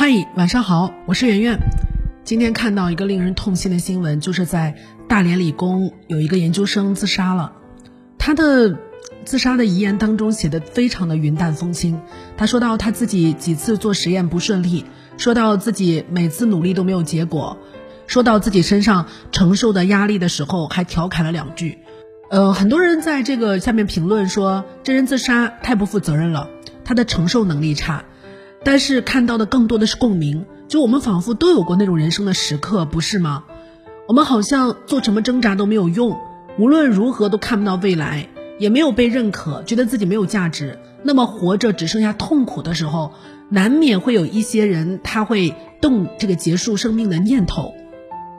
嗨，晚上好，我是圆圆。今天看到一个令人痛心的新闻，就是在大连理工有一个研究生自杀了。他的自杀的遗言当中写的非常的云淡风轻。他说到他自己几次做实验不顺利，说到自己每次努力都没有结果，说到自己身上承受的压力的时候，还调侃了两句。呃，很多人在这个下面评论说，这人自杀太不负责任了，他的承受能力差。但是看到的更多的是共鸣，就我们仿佛都有过那种人生的时刻，不是吗？我们好像做什么挣扎都没有用，无论如何都看不到未来，也没有被认可，觉得自己没有价值。那么活着只剩下痛苦的时候，难免会有一些人他会动这个结束生命的念头。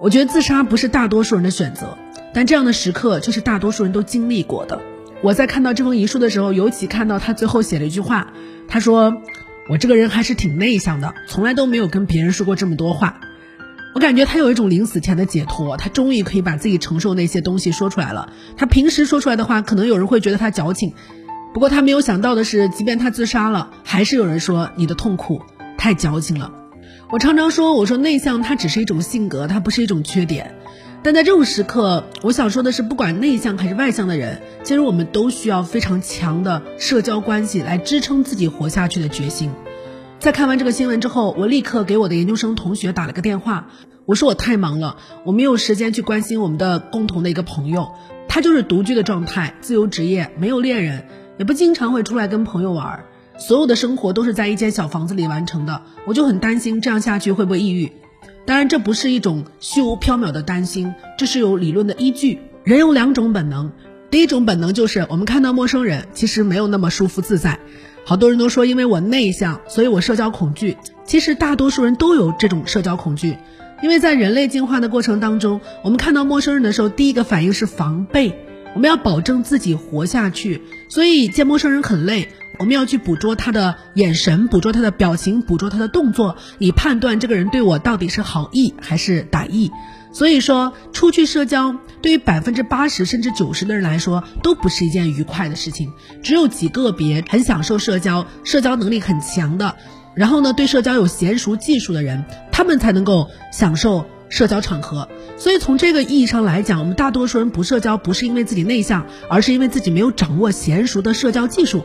我觉得自杀不是大多数人的选择，但这样的时刻却是大多数人都经历过的。我在看到这封遗书的时候，尤其看到他最后写了一句话，他说。我这个人还是挺内向的，从来都没有跟别人说过这么多话。我感觉他有一种临死前的解脱，他终于可以把自己承受那些东西说出来了。他平时说出来的话，可能有人会觉得他矫情，不过他没有想到的是，即便他自杀了，还是有人说你的痛苦太矫情了。我常常说，我说内向它只是一种性格，它不是一种缺点。但在这种时刻，我想说的是，不管内向还是外向的人，其实我们都需要非常强的社交关系来支撑自己活下去的决心。在看完这个新闻之后，我立刻给我的研究生同学打了个电话，我说我太忙了，我没有时间去关心我们的共同的一个朋友，他就是独居的状态，自由职业，没有恋人，也不经常会出来跟朋友玩，所有的生活都是在一间小房子里完成的，我就很担心这样下去会不会抑郁。当然，这不是一种虚无缥缈的担心，这是有理论的依据。人有两种本能，第一种本能就是我们看到陌生人，其实没有那么舒服自在。好多人都说，因为我内向，所以我社交恐惧。其实大多数人都有这种社交恐惧，因为在人类进化的过程当中，我们看到陌生人的时候，第一个反应是防备，我们要保证自己活下去，所以见陌生人很累。我们要去捕捉他的眼神，捕捉他的表情，捕捉他的动作，以判断这个人对我到底是好意还是歹意。所以说，出去社交对于百分之八十甚至九十的人来说都不是一件愉快的事情。只有极个别很享受社交、社交能力很强的，然后呢对社交有娴熟技术的人，他们才能够享受社交场合。所以从这个意义上来讲，我们大多数人不社交，不是因为自己内向，而是因为自己没有掌握娴熟的社交技术。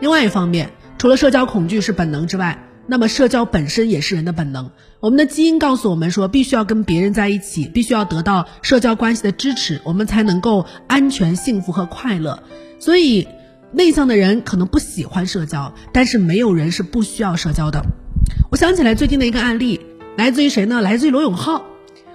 另外一方面，除了社交恐惧是本能之外，那么社交本身也是人的本能。我们的基因告诉我们说，必须要跟别人在一起，必须要得到社交关系的支持，我们才能够安全、幸福和快乐。所以，内向的人可能不喜欢社交，但是没有人是不需要社交的。我想起来最近的一个案例，来自于谁呢？来自于罗永浩。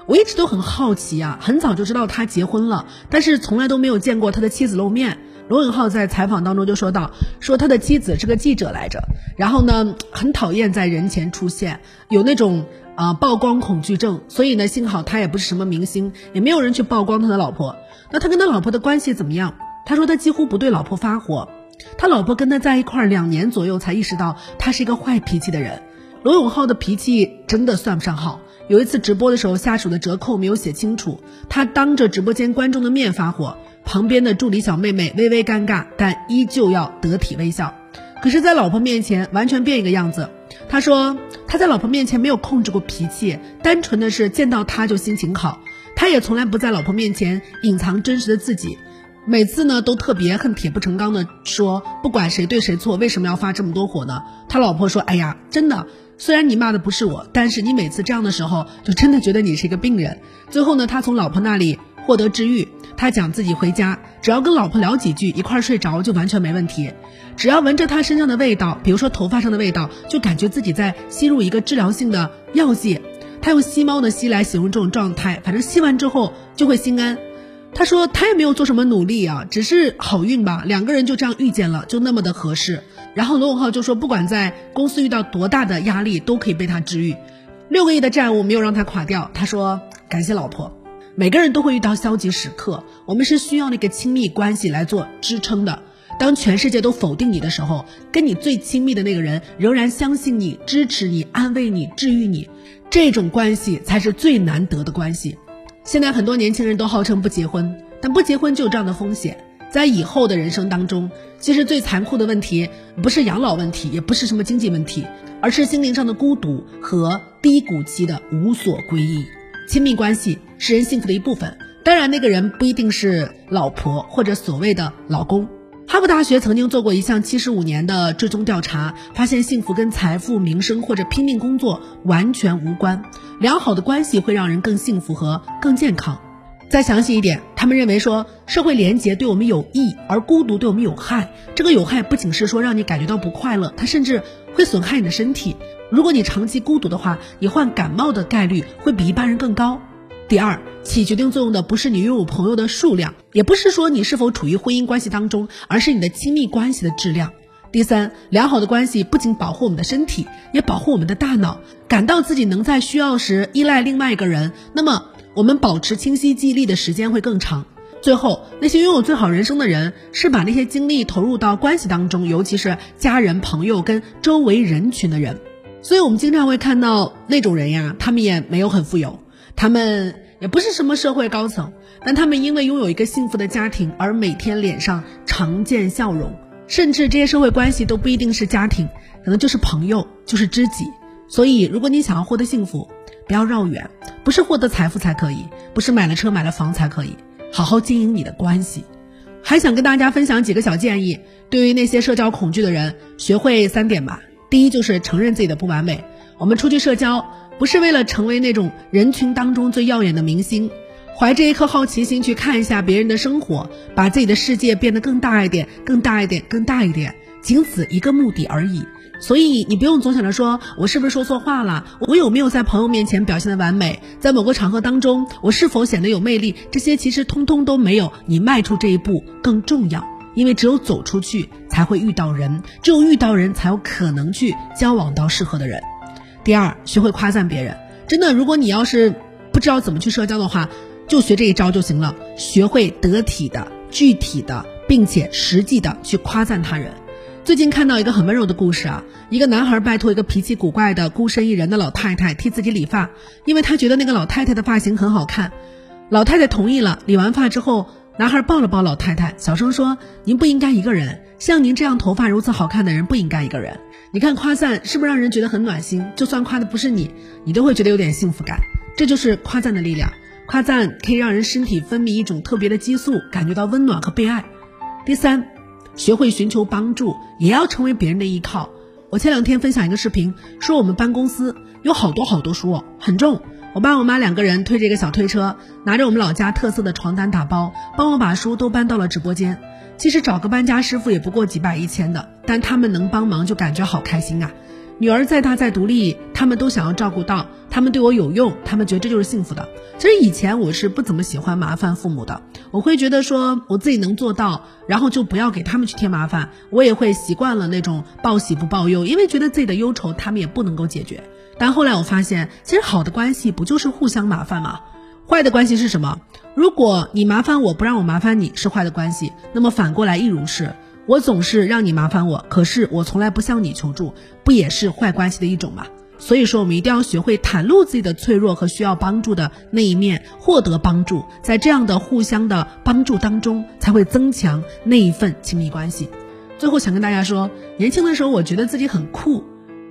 我一直都很好奇啊，很早就知道他结婚了，但是从来都没有见过他的妻子露面。罗永浩在采访当中就说到，说他的妻子是个记者来着，然后呢，很讨厌在人前出现，有那种啊曝光恐惧症，所以呢，幸好他也不是什么明星，也没有人去曝光他的老婆。那他跟他老婆的关系怎么样？他说他几乎不对老婆发火，他老婆跟他在一块两年左右才意识到他是一个坏脾气的人。罗永浩的脾气真的算不上好。有一次直播的时候，下属的折扣没有写清楚，他当着直播间观众的面发火。旁边的助理小妹妹微微尴尬，但依旧要得体微笑。可是，在老婆面前完全变一个样子。他说他在老婆面前没有控制过脾气，单纯的是见到他就心情好。他也从来不在老婆面前隐藏真实的自己，每次呢都特别恨铁不成钢的说，不管谁对谁错，为什么要发这么多火呢？他老婆说：“哎呀，真的，虽然你骂的不是我，但是你每次这样的时候，就真的觉得你是一个病人。”最后呢，他从老婆那里。获得治愈，他讲自己回家，只要跟老婆聊几句，一块睡着就完全没问题。只要闻着他身上的味道，比如说头发上的味道，就感觉自己在吸入一个治疗性的药剂。他用吸猫的吸来形容这种状态，反正吸完之后就会心安。他说他也没有做什么努力啊，只是好运吧，两个人就这样遇见了，就那么的合适。然后罗永浩就说，不管在公司遇到多大的压力，都可以被他治愈。六个亿的债务没有让他垮掉。他说感谢老婆。每个人都会遇到消极时刻，我们是需要那个亲密关系来做支撑的。当全世界都否定你的时候，跟你最亲密的那个人仍然相信你、支持你、安慰你、治愈你，这种关系才是最难得的关系。现在很多年轻人都号称不结婚，但不结婚就有这样的风险：在以后的人生当中，其实最残酷的问题不是养老问题，也不是什么经济问题，而是心灵上的孤独和低谷期的无所归依。亲密关系是人幸福的一部分，当然那个人不一定是老婆或者所谓的老公。哈佛大学曾经做过一项七十五年的追踪调查，发现幸福跟财富、名声或者拼命工作完全无关，良好的关系会让人更幸福和更健康。再详细一点，他们认为说社会连结对我们有益，而孤独对我们有害。这个有害不仅是说让你感觉到不快乐，它甚至会损害你的身体。如果你长期孤独的话，你患感冒的概率会比一般人更高。第二，起决定作用的不是你拥有朋友的数量，也不是说你是否处于婚姻关系当中，而是你的亲密关系的质量。第三，良好的关系不仅保护我们的身体，也保护我们的大脑，感到自己能在需要时依赖另外一个人。那么。我们保持清晰记忆力的时间会更长。最后，那些拥有最好人生的人，是把那些精力投入到关系当中，尤其是家人、朋友跟周围人群的人。所以，我们经常会看到那种人呀，他们也没有很富有，他们也不是什么社会高层，但他们因为拥有一个幸福的家庭，而每天脸上常见笑容。甚至这些社会关系都不一定是家庭，可能就是朋友，就是知己。所以，如果你想要获得幸福，不要绕远，不是获得财富才可以，不是买了车买了房才可以，好好经营你的关系。还想跟大家分享几个小建议，对于那些社交恐惧的人，学会三点吧。第一就是承认自己的不完美。我们出去社交，不是为了成为那种人群当中最耀眼的明星，怀着一颗好奇心去看一下别人的生活，把自己的世界变得更大一点，更大一点，更大一点，仅此一个目的而已。所以你不用总想着说，我是不是说错话了？我有没有在朋友面前表现的完美？在某个场合当中，我是否显得有魅力？这些其实通通都没有你迈出这一步更重要。因为只有走出去，才会遇到人；只有遇到人，才有可能去交往到适合的人。第二，学会夸赞别人。真的，如果你要是不知道怎么去社交的话，就学这一招就行了。学会得体的、具体的，并且实际的去夸赞他人。最近看到一个很温柔的故事啊，一个男孩拜托一个脾气古怪的孤身一人的老太太替自己理发，因为他觉得那个老太太的发型很好看。老太太同意了。理完发之后，男孩抱了抱老太太，小声说：“您不应该一个人，像您这样头发如此好看的人不应该一个人。”你看夸赞是不是让人觉得很暖心？就算夸的不是你，你都会觉得有点幸福感。这就是夸赞的力量。夸赞可以让人身体分泌一种特别的激素，感觉到温暖和被爱。第三。学会寻求帮助，也要成为别人的依靠。我前两天分享一个视频，说我们搬公司有好多好多书，很重。我爸我妈两个人推着一个小推车，拿着我们老家特色的床单打包，帮我把书都搬到了直播间。其实找个搬家师傅也不过几百一千的，但他们能帮忙就感觉好开心啊。女儿再大再独立，他们都想要照顾到。他们对我有用，他们觉得这就是幸福的。其实以前我是不怎么喜欢麻烦父母的，我会觉得说我自己能做到，然后就不要给他们去添麻烦。我也会习惯了那种报喜不报忧，因为觉得自己的忧愁他们也不能够解决。但后来我发现，其实好的关系不就是互相麻烦吗？坏的关系是什么？如果你麻烦我不让我麻烦你是坏的关系，那么反过来亦如是。我总是让你麻烦我，可是我从来不向你求助，不也是坏关系的一种吗？所以说，我们一定要学会袒露自己的脆弱和需要帮助的那一面，获得帮助，在这样的互相的帮助当中，才会增强那一份亲密关系。最后想跟大家说，年轻的时候我觉得自己很酷，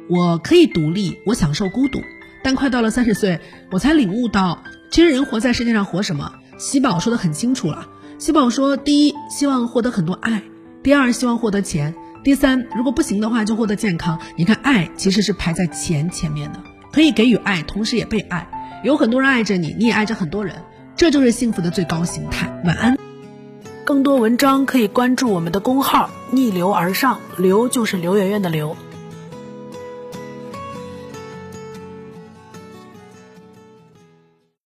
我可以独立，我享受孤独，但快到了三十岁，我才领悟到，其实人活在世界上活什么？喜宝说的很清楚了。喜宝说，第一，希望获得很多爱。第二，希望获得钱；第三，如果不行的话，就获得健康。你看，爱其实是排在钱前面的，可以给予爱，同时也被爱。有很多人爱着你，你也爱着很多人，这就是幸福的最高形态。晚安。更多文章可以关注我们的公号“逆流而上”，流就是刘媛媛的刘。